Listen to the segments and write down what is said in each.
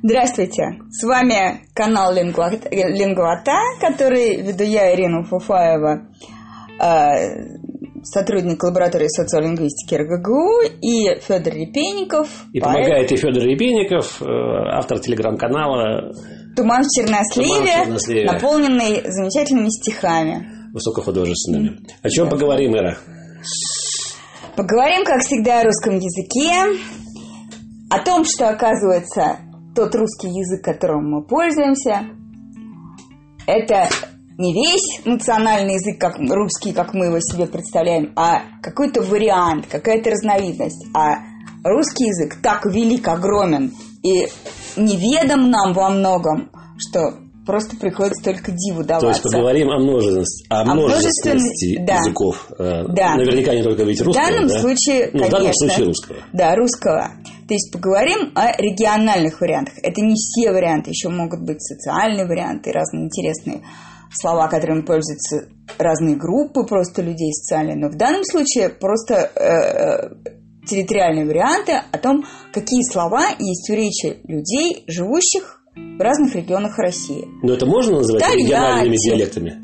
Здравствуйте! С вами канал Лингвата, который веду я, Ирина Фуфаева, э, сотрудник лаборатории социолингвистики РГГУ, и Федор Репейников. И поэт. помогает и Федор Репейников, э, автор телеграм-канала «Туман в черносливе», Туман в черносливе. наполненный замечательными стихами. Высокохудожественными. О чем да. поговорим, Ира? Поговорим, как всегда, о русском языке, о том, что, оказывается, тот русский язык, которым мы пользуемся, это не весь национальный язык, как русский, как мы его себе представляем, а какой-то вариант, какая-то разновидность. А русский язык так велик, огромен и неведом нам во многом, что просто приходится только диву даваться. То есть поговорим о множественности, о, о множественности да. языков. Э, да. Наверняка не только ведь русского. В данном да? случае, ну, конечно. В данном случае русского. Да, русского. То есть поговорим о региональных вариантах. Это не все варианты, еще могут быть социальные варианты, разные интересные слова, которыми пользуются разные группы просто людей социальные. Но в данном случае просто э, э, территориальные варианты о том, какие слова есть в речи людей, живущих в разных регионах России. Но это можно называть Тольятти. региональными диалектами?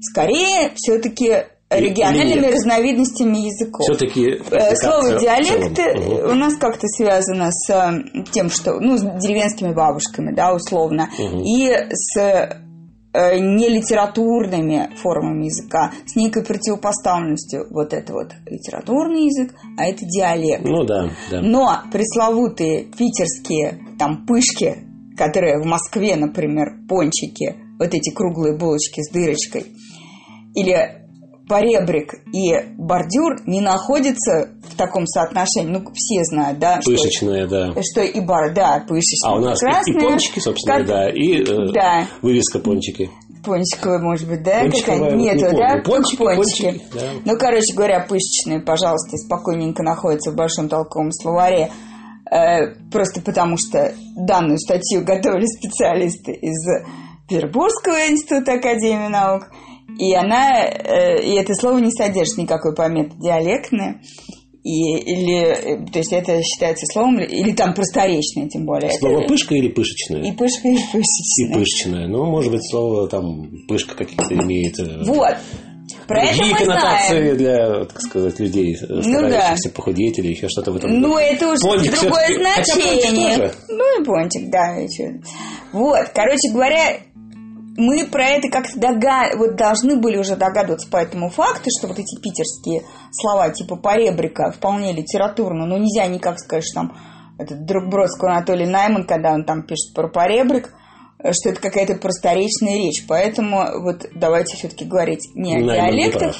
Скорее, все-таки региональными разновидностями языков. Все-таки э, слово диалект угу. у нас как-то связано с э, тем, что ну с деревенскими бабушками, да, условно, угу. и с э, нелитературными формами языка, с некой противопоставленностью. Вот это вот литературный язык, а это диалект. Ну да, да. Но пресловутые питерские там пышки, которые в Москве, например, пончики, вот эти круглые булочки с дырочкой, или поребрик и бордюр не находятся в таком соотношении. Ну, все знают, да. Пышечные, что, да. Что и бар, да, пышечные. А у нас прекрасные. и пончики, собственно, как... да, и э, да. вывеска пончики. Пончиковая, может быть, да? Какая-нибудь нету, не да? Пончики, пончики. пончики да. Ну, короче говоря, пышечные, пожалуйста, спокойненько находятся в большом толковом словаре. Э, просто потому что данную статью готовили специалисты из Петербургского института Академии наук – и она, э, и это слово не содержит никакой пометы диалектное. И, или, э, то есть это считается словом, или там просторечное, тем более. Слово это, пышка или пышечное? И пышка, и пышечное. И пышечное. Ну, может быть, слово там пышка каких-то имеет. Вот. Про Другие это мы коннотации знаем. для, так сказать, людей, старающихся ну, да. похудеть или еще что-то в этом Ну, это уже пончик другое значение. Ну, и пончик, да. Вот, короче говоря, мы про это как-то догад... вот должны были уже догадываться по этому факту, что вот эти питерские слова типа поребрика вполне литературно, но нельзя никак сказать, что там этот друг Бродского Анатолий Найман, когда он там пишет про поребрик, что это какая-то просторечная речь. Поэтому вот давайте все-таки говорить не о диалектах.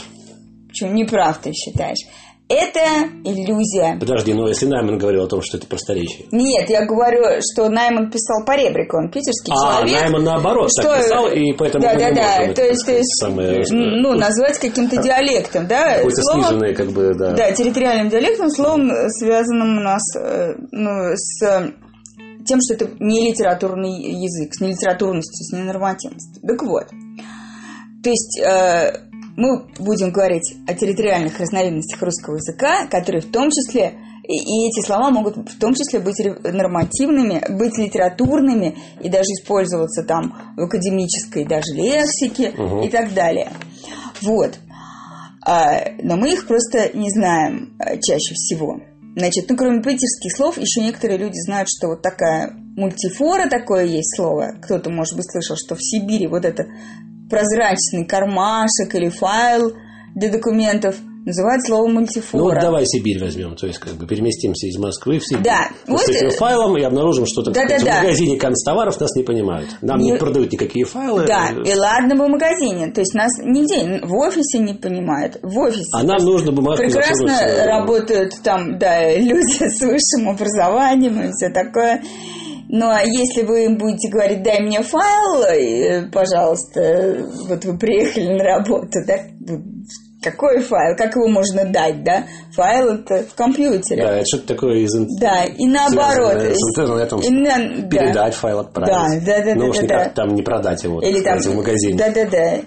Почему не прав ты считаешь? Это иллюзия. Подожди, но если Найман говорил о том, что это просторечие. Нет, я говорю, что Найман писал по ребрику, он питерский а, человек. А, Найман наоборот что... так писал, и поэтому да, да, да, то есть, то есть самое, ну, назвать каким-то диалектом, да? Какой-то словом, сниженный, как бы, да. Да, территориальным диалектом, словом, связанным у нас э, ну, с тем, что это не литературный язык, с нелитературностью, с ненормативностью. Так вот, то есть э, мы будем говорить о территориальных разновидностях русского языка, которые в том числе, и, и эти слова могут в том числе быть нормативными, быть литературными и даже использоваться там в академической даже лексике угу. и так далее. Вот. А, но мы их просто не знаем а, чаще всего. Значит, ну, кроме питерских слов, еще некоторые люди знают, что вот такая мультифора, такое есть слово. Кто-то, может быть, слышал, что в Сибири вот это прозрачный кармашек или файл для документов называют слово мультифора. Ну вот давай Сибирь возьмем, то есть как бы переместимся из Москвы в Сибирь. Да. Вот с этим файлом и обнаружим, что да, да, в магазине канцтоваров нас не понимают. Нам не, не продают никакие файлы. Да, и ладно бы в магазине, то есть нас нигде, в офисе не понимают, в офисе. А нам нужно бумажку Прекрасно работают там, да, люди с высшим образованием и все такое. Но ну, а если вы им будете говорить, дай мне файл, пожалуйста, вот вы приехали на работу, да, какой файл, как его можно дать, да? Файл это в компьютере. Да, это что-то такое из Да, и наоборот. С интернетом и на... передать да. файл, отправить. Да, да, да. Ну, да, уж да, никак да. там не продать его Или там, в магазине. Да, да, да.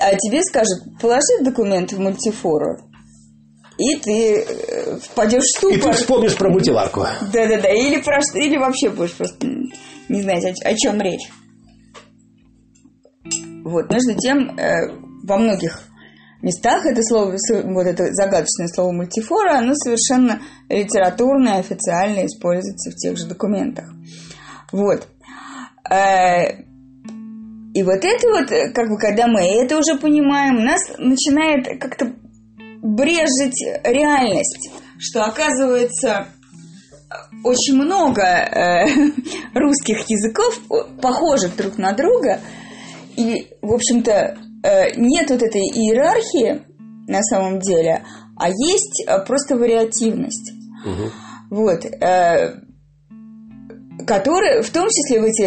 А тебе скажут, положи документ в мультифору. и ты э, впадешь в ступор. И ты вспомнишь про мультиварку. Да-да-да, или, про, или вообще будешь просто не знать, о, о чем речь. Вот, между тем, э, во многих местах это слово, вот это загадочное слово мультифора, оно совершенно литературное, официально используется в тех же документах. Вот. Э, и вот это вот, как бы, когда мы это уже понимаем, нас начинает как-то брежить реальность, что оказывается очень много э, русских языков похожих друг на друга, и, в общем-то, нет вот этой иерархии на самом деле, а есть э, просто вариативность. Угу. Вот. Э, которые, в том числе в эти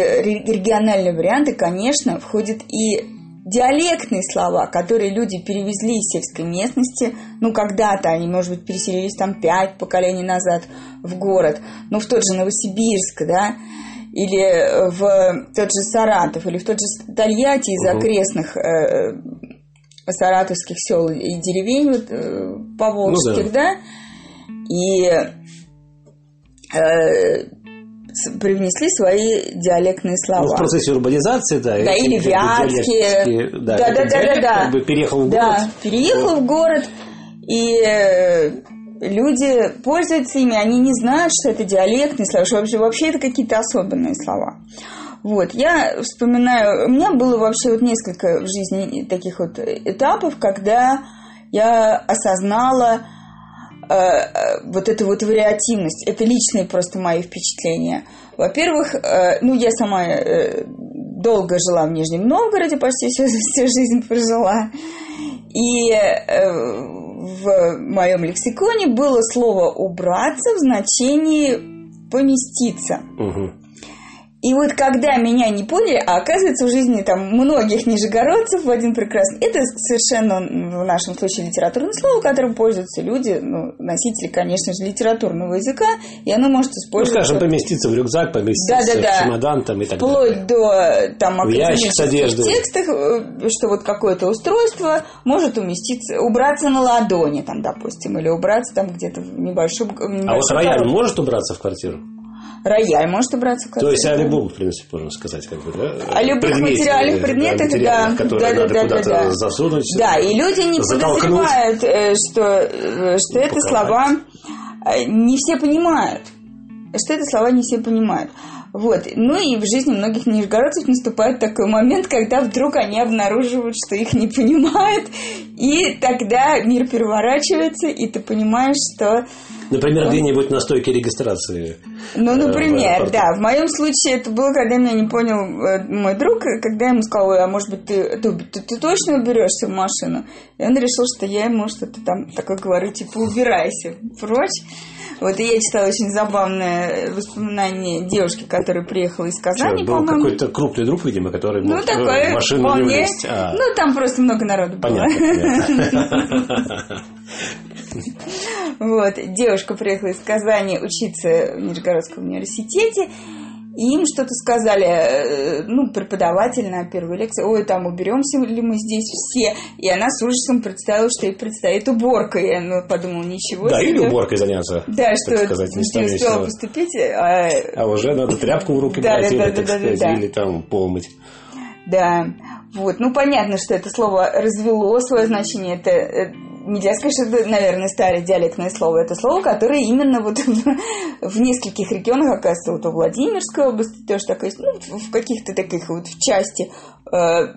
региональные варианты, конечно, входят и диалектные слова, которые люди перевезли из сельской местности, ну, когда-то они, может быть, переселились там пять поколений назад в город, ну, в тот же Новосибирск, да, или в тот же Саратов, или в тот же Тольятти из угу. окрестных э, саратовских сел и деревень вот, э, поволжских, ну, да. да, и э, привнесли свои диалектные слова. Ну, в процессе урбанизации, да. Да, или вятские. Да, да, да, да, да, Как бы переехал в город. Да, переехал в город, и э, люди пользуются ими, они не знают, что это диалектные слова, что вообще, вообще это какие-то особенные слова. Вот, я вспоминаю, у меня было вообще вот несколько в жизни таких вот этапов, когда я осознала, Э, э, вот эту вот вариативность. Это личные просто мои впечатления. Во-первых, э, ну, я сама долго жила в Нижнем Новгороде, почти всю, всю жизнь прожила. И в моем лексиконе было слово «убраться» в значении «поместиться». Угу. И вот когда меня не поняли, а оказывается в жизни там многих нижегородцев в один прекрасный, это совершенно в нашем случае литературное слово, которым пользуются люди, ну, носители, конечно же, литературного языка, и оно может ну, использоваться... Ну, скажем, поместиться в рюкзак, поместиться да, да, да. в чемодан там и так Вплоть далее. до там академических текстах, э, что вот какое-то устройство может уместиться, убраться на ладони, там, допустим, или убраться там где-то в небольшом... В небольшом а вот рояль может убраться в квартиру? Рояль может убраться в То есть о любом, в принципе, можно сказать, как бы, да? О любых Предмете, материальных предметах, да. Которые да, надо да, куда-то да, засунуть. Да, и люди не подозревают, э, что, э, что это слова э, не все понимают. Что это слова не все понимают. Вот. Ну и в жизни многих нижегородцев наступает такой момент, когда вдруг они обнаруживают, что их не понимают, и тогда мир переворачивается, и ты понимаешь, что Например, где-нибудь на стойке регистрации. Ну, э, например, да. В моем случае это было, когда меня не понял э, мой друг, когда я ему сказал, а может быть, ты, ты, ты, ты точно уберешься в машину? И он решил, что я ему что-то там такое говорю, типа, убирайся прочь. Вот, и я читала очень забавное воспоминание девушки, которая приехала из Казани, Что, был какой-то крупный друг, видимо, который ну, мог такой, в машину вполне... не влезть. А... Ну, там просто много народу было. Понятно. Вот, девушка приехала из Казани учиться в Нижегородском университете, и им что-то сказали, э, ну, преподаватель на первой лекции, ой, там уберемся ли мы здесь все. И она с ужасом представила, что ей предстоит уборка. И она подумала, ничего да, себе. Да, или уборкой заняться. Да, что сказать, не успела поступить. А... а уже надо тряпку в руки да, брать, да, или, да, так да, сказать, да, или там помыть. Да, вот, ну понятно, что это слово развело свое значение, это э, нельзя сказать, что это, наверное, старое диалектное слово. Это слово, которое именно вот в, нескольких регионах, оказывается, вот в Владимирской области тоже такое ну, в каких-то таких вот в части э,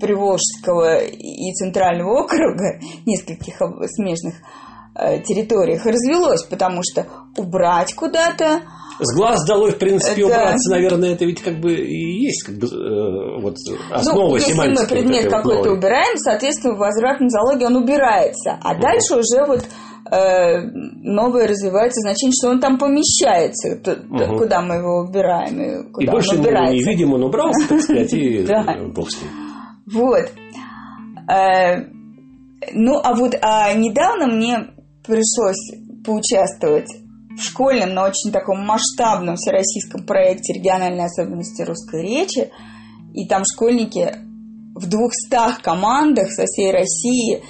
Приволжского и Центрального округа, нескольких смежных э, территориях развелось, потому что убрать куда-то с глаз долой, в принципе, да. убраться, наверное, это ведь как бы и есть как бы, э, вот основа ну, если мы предмет какой-то убираем, соответственно, в возвратной зоологии он убирается. А угу. дальше уже вот э, новое развивается значение, что он там помещается, угу. куда мы его убираем. И, куда и больше убирается. мы не видим, он убрался, так сказать, и бог с ним. Вот. Э, ну, а вот а недавно мне пришлось поучаствовать школьном, но очень таком масштабном всероссийском проекте региональной особенности русской речи. И там школьники в двухстах командах со всей России.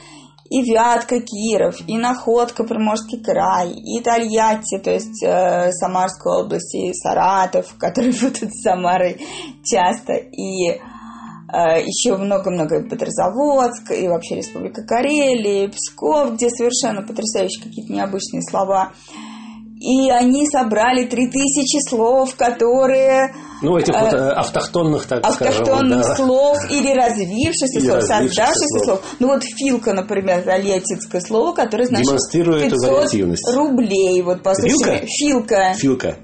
и Вятка, Киров, и Находка, Приморский край, и Тольятти, то есть э, Самарская область, и Саратов, который будут с Самарой часто, и э, еще много-много Петрозаводск, и вообще Республика Карелия, и Псков, где совершенно потрясающие какие-то необычные слова. И они собрали три тысячи слов, которые... Ну, этих вот э, автохтонных, так автохтонных скажем. да. слов или развившихся или слов, создавшихся слов. слов. Ну, вот филка, например, тольяттинское слово, которое значит Демонстрирует 500 рублей. Вот, послушай. Филка? Филка.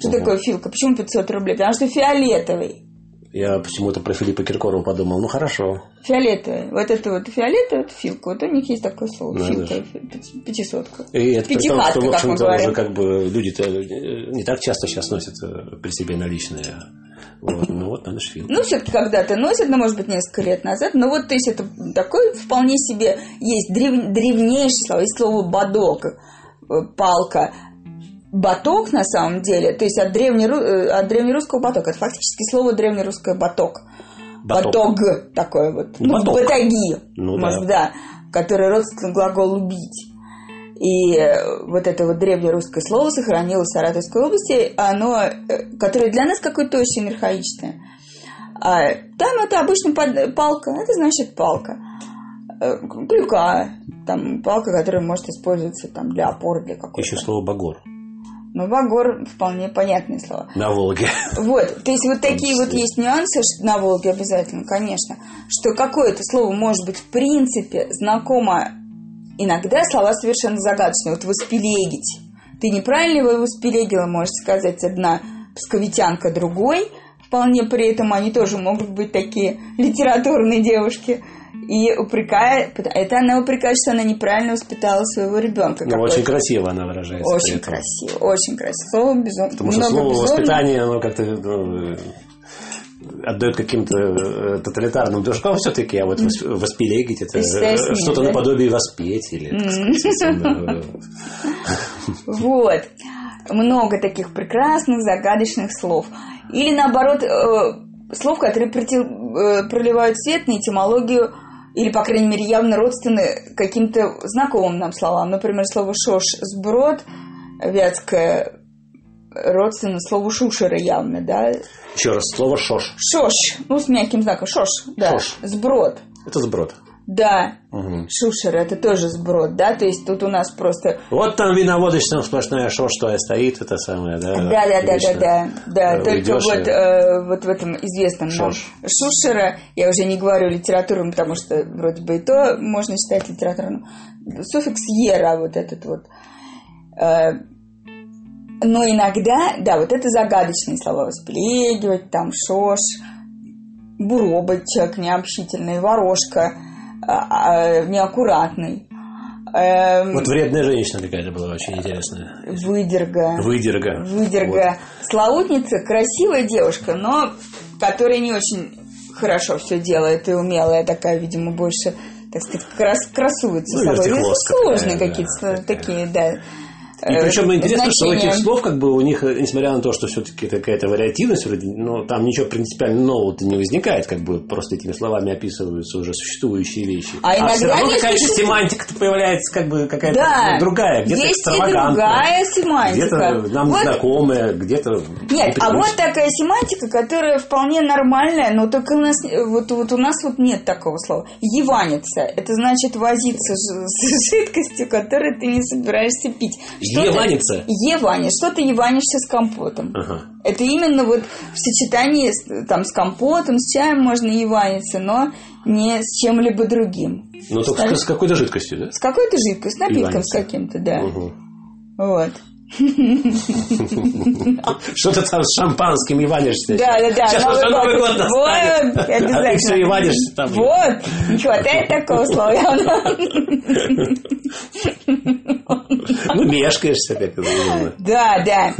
Что угу. такое филка? Почему 500 рублей? Потому что фиолетовый. Я почему-то про Филиппа Киркорова подумал. Ну, хорошо. Фиолетовый. Вот это вот фиолетовый, это филка. Вот у них есть такое слово. Ну, филка, пятисотка. И это при том, что, в общем-то, уже как бы люди-то не так часто сейчас носят э, при себе наличные. Вот, ну вот, надо филка. Ну, все-таки когда-то носят, ну, может быть, несколько лет назад. Но вот, то есть, это такой вполне себе есть древ, древнейшее слово. Есть слово «бадок», э, палка баток на самом деле, то есть от, древне, э, от древнерусского баток, это фактически слово древнерусское баток. Баток, баток такое вот. Ну, баток. батаги, ну, может, да. да, который родственный глагол «убить». И э, вот это вот древнерусское слово сохранилось в Саратовской области, оно, э, которое для нас какое-то очень архаичное. А там это обычно палка, это значит палка. Крюка, там палка, которая может использоваться там, для опоры, для какой-то. Еще слово багор. Но Багор вполне понятное слово. На Волге. Вот, то есть вот такие вот есть нюансы что на Волге обязательно, конечно, что какое-то слово может быть в принципе знакомо иногда слова совершенно загадочные. Вот воспелегить. Ты неправильно его воспелегила, можешь сказать, одна псковитянка другой. Вполне при этом они тоже могут быть такие литературные девушки и упрекает, это она упрекает, что она неправильно воспитала своего ребенка. Ну, очень красиво она выражается. Очень красиво, очень красиво. Слово безумно. Потому что слово безумно. воспитание, оно как-то ну, отдает каким-то э, тоталитарным дружкам все-таки, а вот воспелегить это что-то да? наподобие воспеть или. Вот. Много таких прекрасных, загадочных слов. Или наоборот, э, слов, которые э, проливают свет на этимологию или, по крайней мере, явно родственны каким-то знакомым нам словам. Например, слово «шош» – «сброд», вятское родственно слову «шушера» явно, да? Еще раз, слово «шош». «Шош», ну, с мягким знаком, «шош», да. «Шош». «Сброд». Это сброд. Да, угу. шушера это тоже сброд, да, то есть тут у нас просто... Вот там виноводочная сплошная шо, что стоит, это самое, да? Да, да, да, да, да, да, только вот, э, вот в этом известном Шош. нам шушера, я уже не говорю литературным, потому что вроде бы и то можно считать литературным, суффикс ера вот этот вот. Э, но иногда, да, вот это загадочные слова, восплегивать, там, шош, буробочек необщительный, ворожка – а, а, неаккуратный. Эм, вот вредная женщина какая-то была очень интересная. Выдерга. Выдерга. Выдерга. Вот. Славутница красивая девушка, но которая не очень хорошо все делает и умелая такая, видимо, больше, так сказать, крас красуется ну, собой. Ну, сложные какие-то да, такие, да. И причем ну, интересно, значение. что этих слов, как бы у них, несмотря на то, что все-таки какая-то вариативность, вроде, но там ничего принципиально нового не возникает, как бы просто этими словами описываются уже существующие вещи. А, а иногда все равно какая-то существует... семантика появляется, как бы какая-то да, другая, где-то есть и другая семантика. Где-то нам вот. знакомая, где-то... Нет, а вот такая семантика, которая вполне нормальная, но только у нас вот, вот у нас вот нет такого слова. Еваниться. Это значит возиться с жидкостью, которую ты не собираешься пить. Еванится? Еваниш. Что ты еванишься с компотом? Ага. Это именно вот в сочетании с, там, с компотом, с чаем можно еваниться, но не с чем-либо другим. Ну, только с какой-то жидкостью, да? С какой-то жидкостью, с напитком с каким-то, да. Угу. Вот. Что ты там с шампанским еванишься? Да, да, да. Сейчас уже Новый год настанет. Вот, обязательно. А ты все еванишься там. Вот, не хватает такого слова. Ну, мешкаешься, как это Да, да.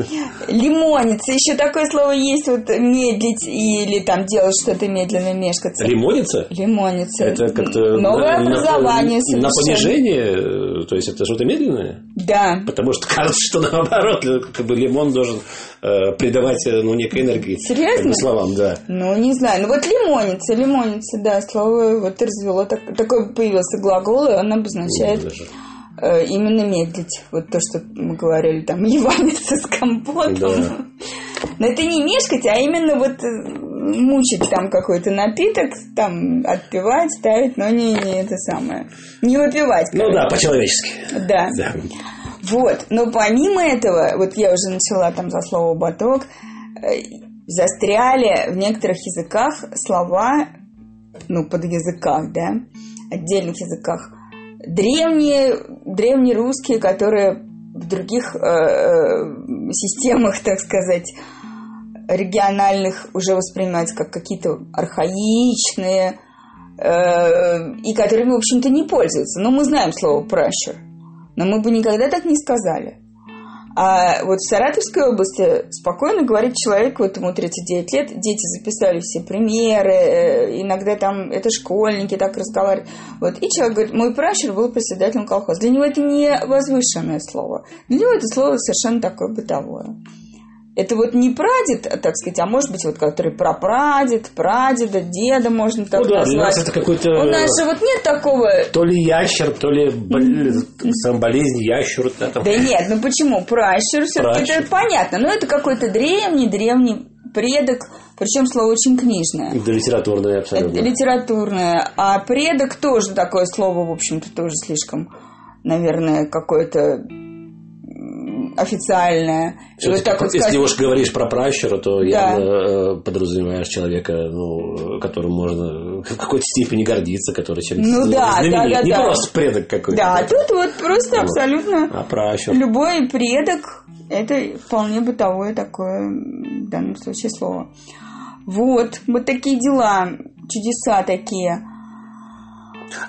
Лимониться. Еще такое слово есть, вот медлить или там делать что-то медленно, мешкаться. Лимониться? Лимониться. Это как-то... Новое образование На понижение? То есть это что-то медленное? Да. Потому что кажется, что наоборот, как бы лимон должен э, придавать э, ну, некой энергии. Серьезно? Как бы, словам, да. Ну, не знаю. Ну, вот лимониться, лимониться, да, слово вот развело. Так, такой появился глагол, и он обозначает... Ну, именно медлить. Вот то, что мы говорили, там, ливаниться с компотом. Да. Но это не мешкать, а именно вот э, мучить там какой-то напиток, там отпивать, ставить, но не, не это самое. Не выпивать. Ну да, по-человечески. Да. да. Вот. Но помимо этого, вот я уже начала там за слово «баток», э, застряли в некоторых языках слова, ну, под языках, да, отдельных языках, древние, древние русские, которые в других э, э, системах, так сказать, региональных уже воспринимаются как какие-то архаичные, э, и которыми, в общем-то, не пользуются. Но мы знаем слово «пращур», но мы бы никогда так не сказали. А вот в Саратовской области спокойно говорит человек, вот ему 39 лет, дети записали все премьеры, э, иногда там это школьники так разговаривают. Вот, и человек говорит, мой пращур был председателем колхоза. Для него это не возвышенное слово. Для него это слово совершенно такое бытовое. Это вот не прадед, так сказать, а может быть, вот который прапрадед, прадеда, деда можно так ну, да, назвать. Для нас это какой-то... У нас же вот нет такого... То ли ящер, то ли сам болезнь ящер. Да, там. да нет, ну почему? Пращур, все-таки это понятно. Но это какой-то древний-древний предок, причем слово очень книжное. Да, литературное абсолютно. Это литературное. А предок тоже такое слово, в общем-то, тоже слишком, наверное, какое-то официальное. вот так вот если сказать... уж говоришь про пращура, то да. явно э, подразумеваешь человека, ну, которым можно в какой-то степени гордиться, который чем-то ну, да, да, да, Не да. просто предок какой-то. Да, тут вот просто вот. абсолютно а пращур. любой предок это вполне бытовое такое, в данном случае, слово. Вот, вот такие дела, чудеса такие.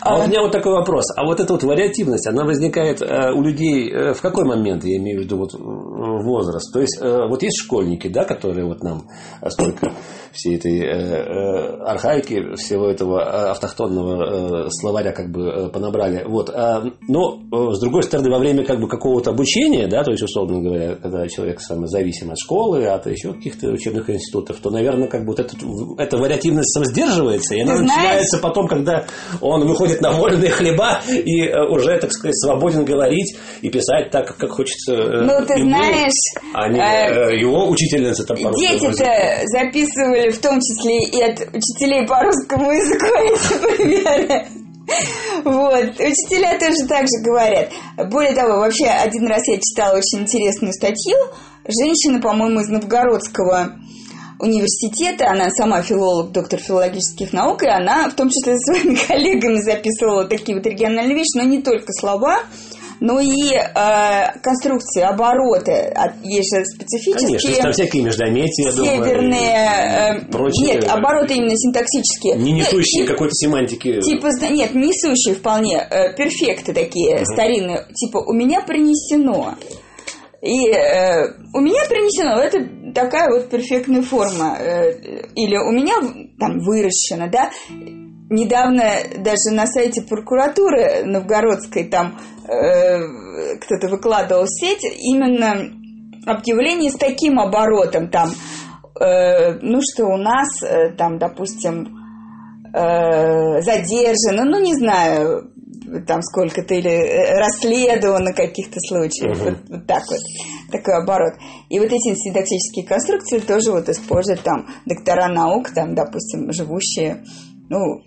А, а у меня вот такой вопрос. А вот эта вот вариативность, она возникает э, у людей э, в какой момент, я имею в виду вот возраст? То есть, э, вот есть школьники, да, которые вот нам столько всей этой э, э, архаики, всего этого э, автохтонного э, словаря как бы э, понабрали. Вот. А, но, э, с другой стороны, во время как бы какого-то обучения, да, то есть, условно говоря, когда человек сам зависим от школы, от еще каких-то учебных институтов, то, наверное, как бы вот этот, эта вариативность сам сдерживается, и она Ты начинается потом, когда он выходит на вольные хлеба и уже, так сказать, свободен говорить и писать так, как хочется. Ну, ты ему, знаешь... А не э, его учительница там Дети-то записывали в том числе и от учителей по русскому языку эти примеры. Вот. Учителя тоже так же говорят. Более того, вообще, один раз я читала очень интересную статью. Женщина, по-моему, из Новгородского университета, она сама филолог, доктор филологических наук, и она в том числе со своими коллегами записывала такие вот региональные вещи, но не только слова, ну и э, конструкции, обороты. Есть же специфические. Конечно, там всякие междометия. Северные. Думаю, прочие. Нет, обороты именно синтаксические. Не несущие нет, какой-то семантики. Типа, нет, несущие вполне. Э, перфекты такие угу. старинные. Типа, у меня принесено. И э, у меня принесено, это такая вот перфектная форма. Э, или у меня там выращено, да недавно даже на сайте прокуратуры новгородской там э, кто-то выкладывал в сеть именно объявление с таким оборотом там, э, ну что у нас э, там, допустим, э, задержано, ну не знаю, там сколько-то или э, расследовано каких-то случаев, uh-huh. вот, вот так вот, такой оборот. И вот эти синтаксические конструкции тоже вот используют там доктора наук, там, допустим, живущие ну,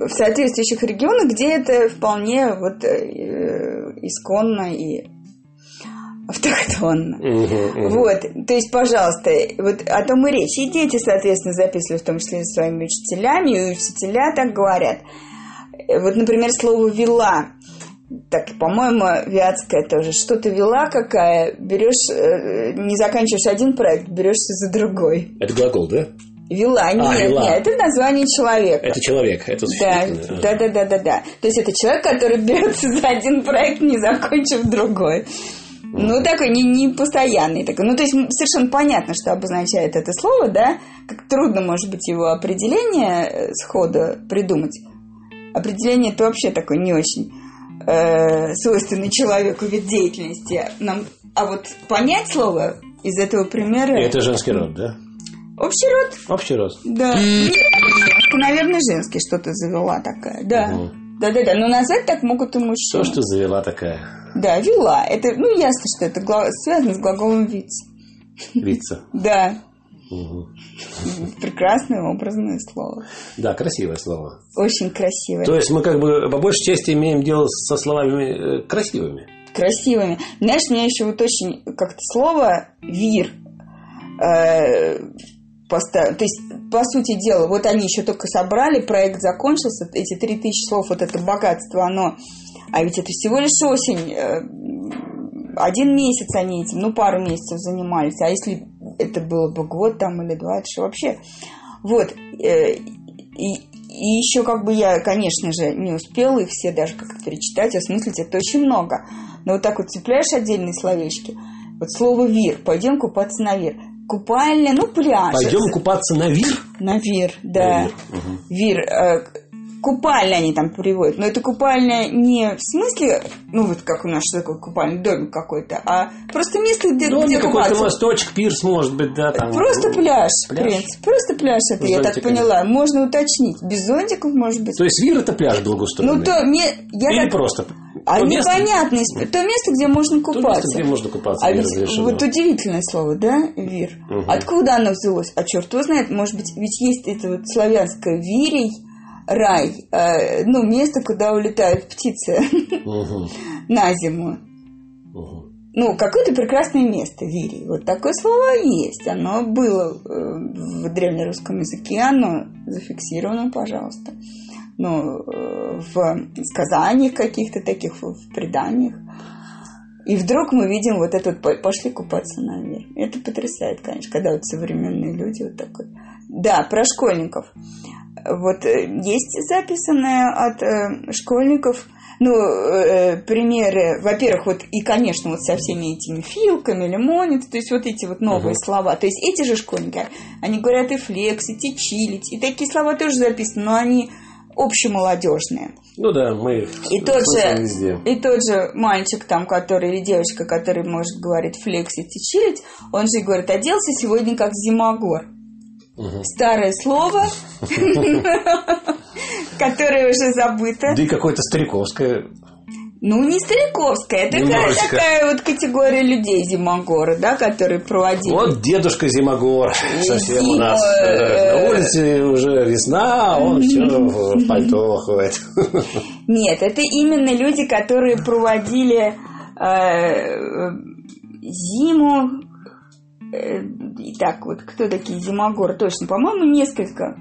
в соответствующих регионах, где это вполне вот э, исконно и автохтонно. Вот, то есть, пожалуйста, вот о том и речь. И дети, соответственно, записывали в том числе своими учителями, и учителя так говорят. Вот, например, слово «вела». Так, по-моему, вятская тоже. Что-то вела какая, берешь, э, не заканчиваешь один проект, берешься за другой. Это глагол, да? Вела, а, нет, вела. нет, это название человека. Это человек, это да, да, да, да, да, да. То есть это человек, который берется за один проект, не закончив другой. Ну, такой не, не постоянный такой. Ну, то есть совершенно понятно, что обозначает это слово, да? Как трудно, может быть, его определение э, схода придумать. Определение это вообще такой не очень э, свойственный человеку вид деятельности. Нам, а вот понять слово из этого примера... И это женский род, да? Общий род? Общий род. Да. Женский, наверное, женский что-то завела такая, да. Угу. Да-да-да, но назвать так могут и мужчины. То, что завела такая. Да, вела. Это, ну, ясно, что это связано с глаголом виц. Вица. Да. Угу. Прекрасное образное слово. Да, красивое слово. Очень красивое. То есть мы как бы по большей части имеем дело со словами э, красивыми. Красивыми. Знаешь, мне еще вот очень как-то слово «вир» э, поставил. То есть, по сути дела, вот они еще только собрали, проект закончился, эти три тысячи слов, вот это богатство, оно... А ведь это всего лишь осень, э, один месяц они этим, ну, пару месяцев занимались. А если это было бы год там или два, это же вообще... Вот. Э, и, и еще как бы я, конечно же, не успела их все даже как-то перечитать, осмыслить, это очень много. Но вот так вот цепляешь отдельные словечки. Вот слово «вир», пойдем купаться на «вир». Купальня, ну, пляж. Пойдем купаться на «вир»? На «вир», да. На «вир». Угу. «Вир» э, купальня они там приводят. Но это купальня не в смысле, ну вот как у нас что такое купальный домик какой-то, а просто место, где, Домик где какой-то мосточек, пирс, может быть, да, там. Просто пляж, пляж. принципе. Просто пляж это, я так поняла. Можно уточнить. Без зонтиков, может быть. То есть Вир это пляж благоустроенный? Ну, то мне... Я Или так... просто? А то непонятно. Место... То место, где можно купаться. То место, где можно купаться, а ведь, Вот удивительное слово, да, Вир? Угу. Откуда оно взялось? А черт его знает, может быть, ведь есть это вот славянское Вирий, рай, э, ну, место, куда улетают птицы угу. на зиму. Угу. Ну, какое-то прекрасное место, Вирий. Вот такое слово есть. Оно было э, в древнерусском языке, оно зафиксировано, пожалуйста. Ну, в сказаниях каких-то таких, в преданиях. И вдруг мы видим вот этот пошли купаться на наверх. Это потрясает, конечно, когда вот современные люди вот такой. Да, про школьников. Вот э, есть записанные от э, школьников, ну, э, примеры, во-первых, вот и, конечно, вот со всеми этими филками, лимонец, то есть вот эти вот новые uh-huh. слова. То есть эти же школьники, они говорят и флексить, и чилить, и такие слова тоже записаны, но они общемолодежные. Ну да, мы и тот же везде. И тот же мальчик там, который, или девочка, который может говорить флексить и чилить, он же говорит, оделся сегодня как зимогор. Угу. Старое слово, которое уже забыто. Да и какое-то стариковское. Ну, не стариковская, это такая, такая вот категория людей Зимогора, да, которые проводили. Вот дедушка Зимогор совсем Зима, у нас. Э, на улице уже весна, а он все в пальто ходит. Нет, это именно люди, которые проводили э, зиму Э, итак, вот кто такие Зимогор? Точно, по-моему, несколько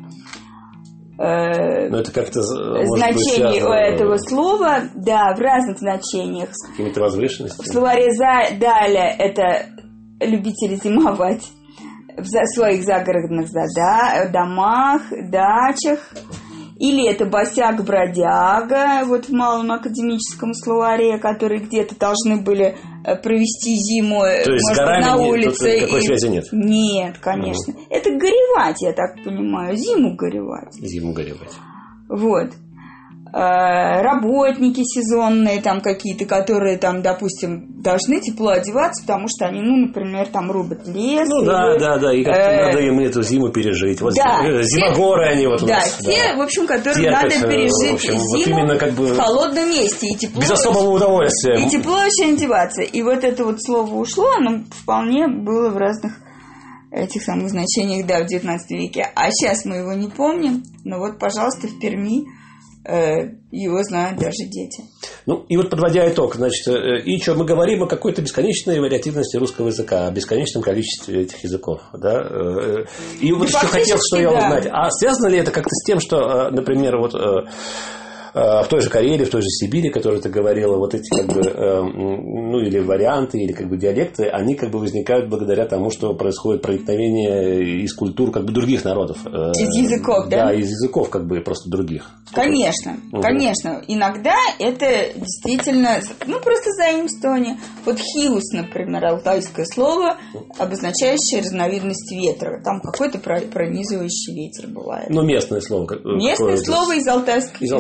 э, ну, это как-то значений у этого слова, да, в разных значениях. С какими-то возвышенностями. В словаре за, далее это любители зимовать в своих загородных зада, домах, дачах. Или это босяк-бродяга, вот в малом академическом словаре, которые где-то должны были э, провести зиму э, То есть может, на улице. Тут такой и... связи нет? Нет, конечно. Угу. Это горевать, я так понимаю. Зиму горевать. Зиму горевать. Вот. Э, работники сезонные там какие-то, которые там, допустим, должны тепло одеваться, потому что они, ну, например, там рубят лес. Ну, да, да, да, и как-то э, надо им эту зиму пережить. Вот да, зимогоры те, они вот у да, нас. Те, да, в общем, которые Терпят, надо пережить общем, зиму вот именно как бы в холодном месте. И тепло, без особого удовольствия. И тепло очень одеваться. И вот это вот слово ушло, оно вполне было в разных этих самых значениях, да, в 19 веке. А сейчас мы его не помним. Но вот, пожалуйста, в Перми его знают даже дети. Ну, и вот подводя итог, значит, э, и что, мы говорим о какой-то бесконечной вариативности русского языка, о бесконечном количестве этих языков, да? Э, и вот еще хотел, что я узнать, а связано ли это как-то с тем, что, например, вот в той же Карелии, в той же Сибири, которой ты говорила, вот эти как бы, ну или варианты, или как бы диалекты, они как бы возникают благодаря тому, что происходит проникновение из культур как бы других народов. Из языков, да? Да, из языков как бы просто других. Конечно, угу. конечно. Иногда это действительно, ну просто заимствование. Вот хиус, например, алтайское слово, обозначающее разновидность ветра. Там какой-то пронизывающий ветер бывает. Ну, местное слово. Местное слово из, алтайских, из,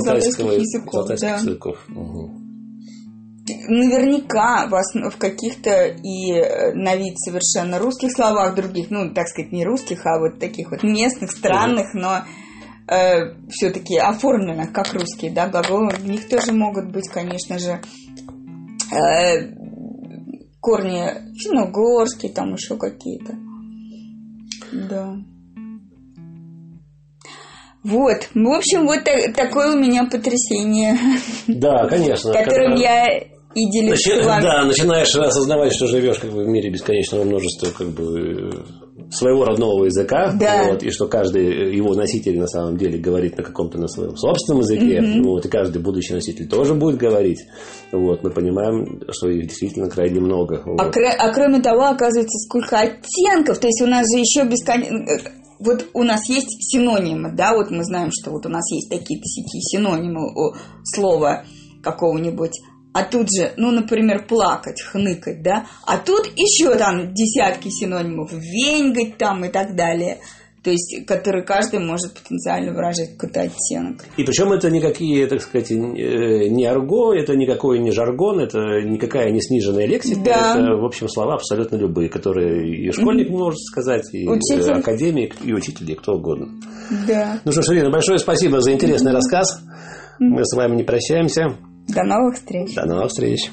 алтайских языков. Алтайских да. языков. Угу. Наверняка вас в каких-то и э, на вид совершенно русских словах других, ну, так сказать, не русских, а вот таких вот местных, странных, угу. но э, все-таки оформлено как русские, да, глаголы. В них тоже могут быть, конечно же, э, корни финно-угорские, там еще какие-то. Да. Вот. В общем, вот такое у меня потрясение. Да, конечно. Которым я и делюсь Начи... Да, начинаешь осознавать, что живешь как бы в мире бесконечного множества как бы своего родного языка, да. вот, и что каждый его носитель на самом деле говорит на каком-то на своем собственном языке, mm-hmm. вот, и каждый будущий носитель тоже будет говорить. Вот, мы понимаем, что их действительно крайне много. Вот. А, кр- а кроме того, оказывается, сколько оттенков, то есть у нас же еще бесконечно вот у нас есть синонимы, да, вот мы знаем, что вот у нас есть такие-то синонимы у слова какого-нибудь. А тут же, ну, например, плакать, хныкать, да, а тут еще там десятки синонимов, веньгать там и так далее. То есть, которые каждый может потенциально выражать какой-то оттенок. И причем это никакие, так сказать, э, не арго, это никакой не жаргон, это никакая не сниженная лексика. Да. Это, в общем, слова абсолютно любые, которые и школьник mm-hmm. может сказать, и учитель. академик, и учитель, и кто угодно. Да. Ну что ж, Ирина, большое спасибо за интересный mm-hmm. рассказ. Мы с вами не прощаемся. До новых встреч. До новых встреч.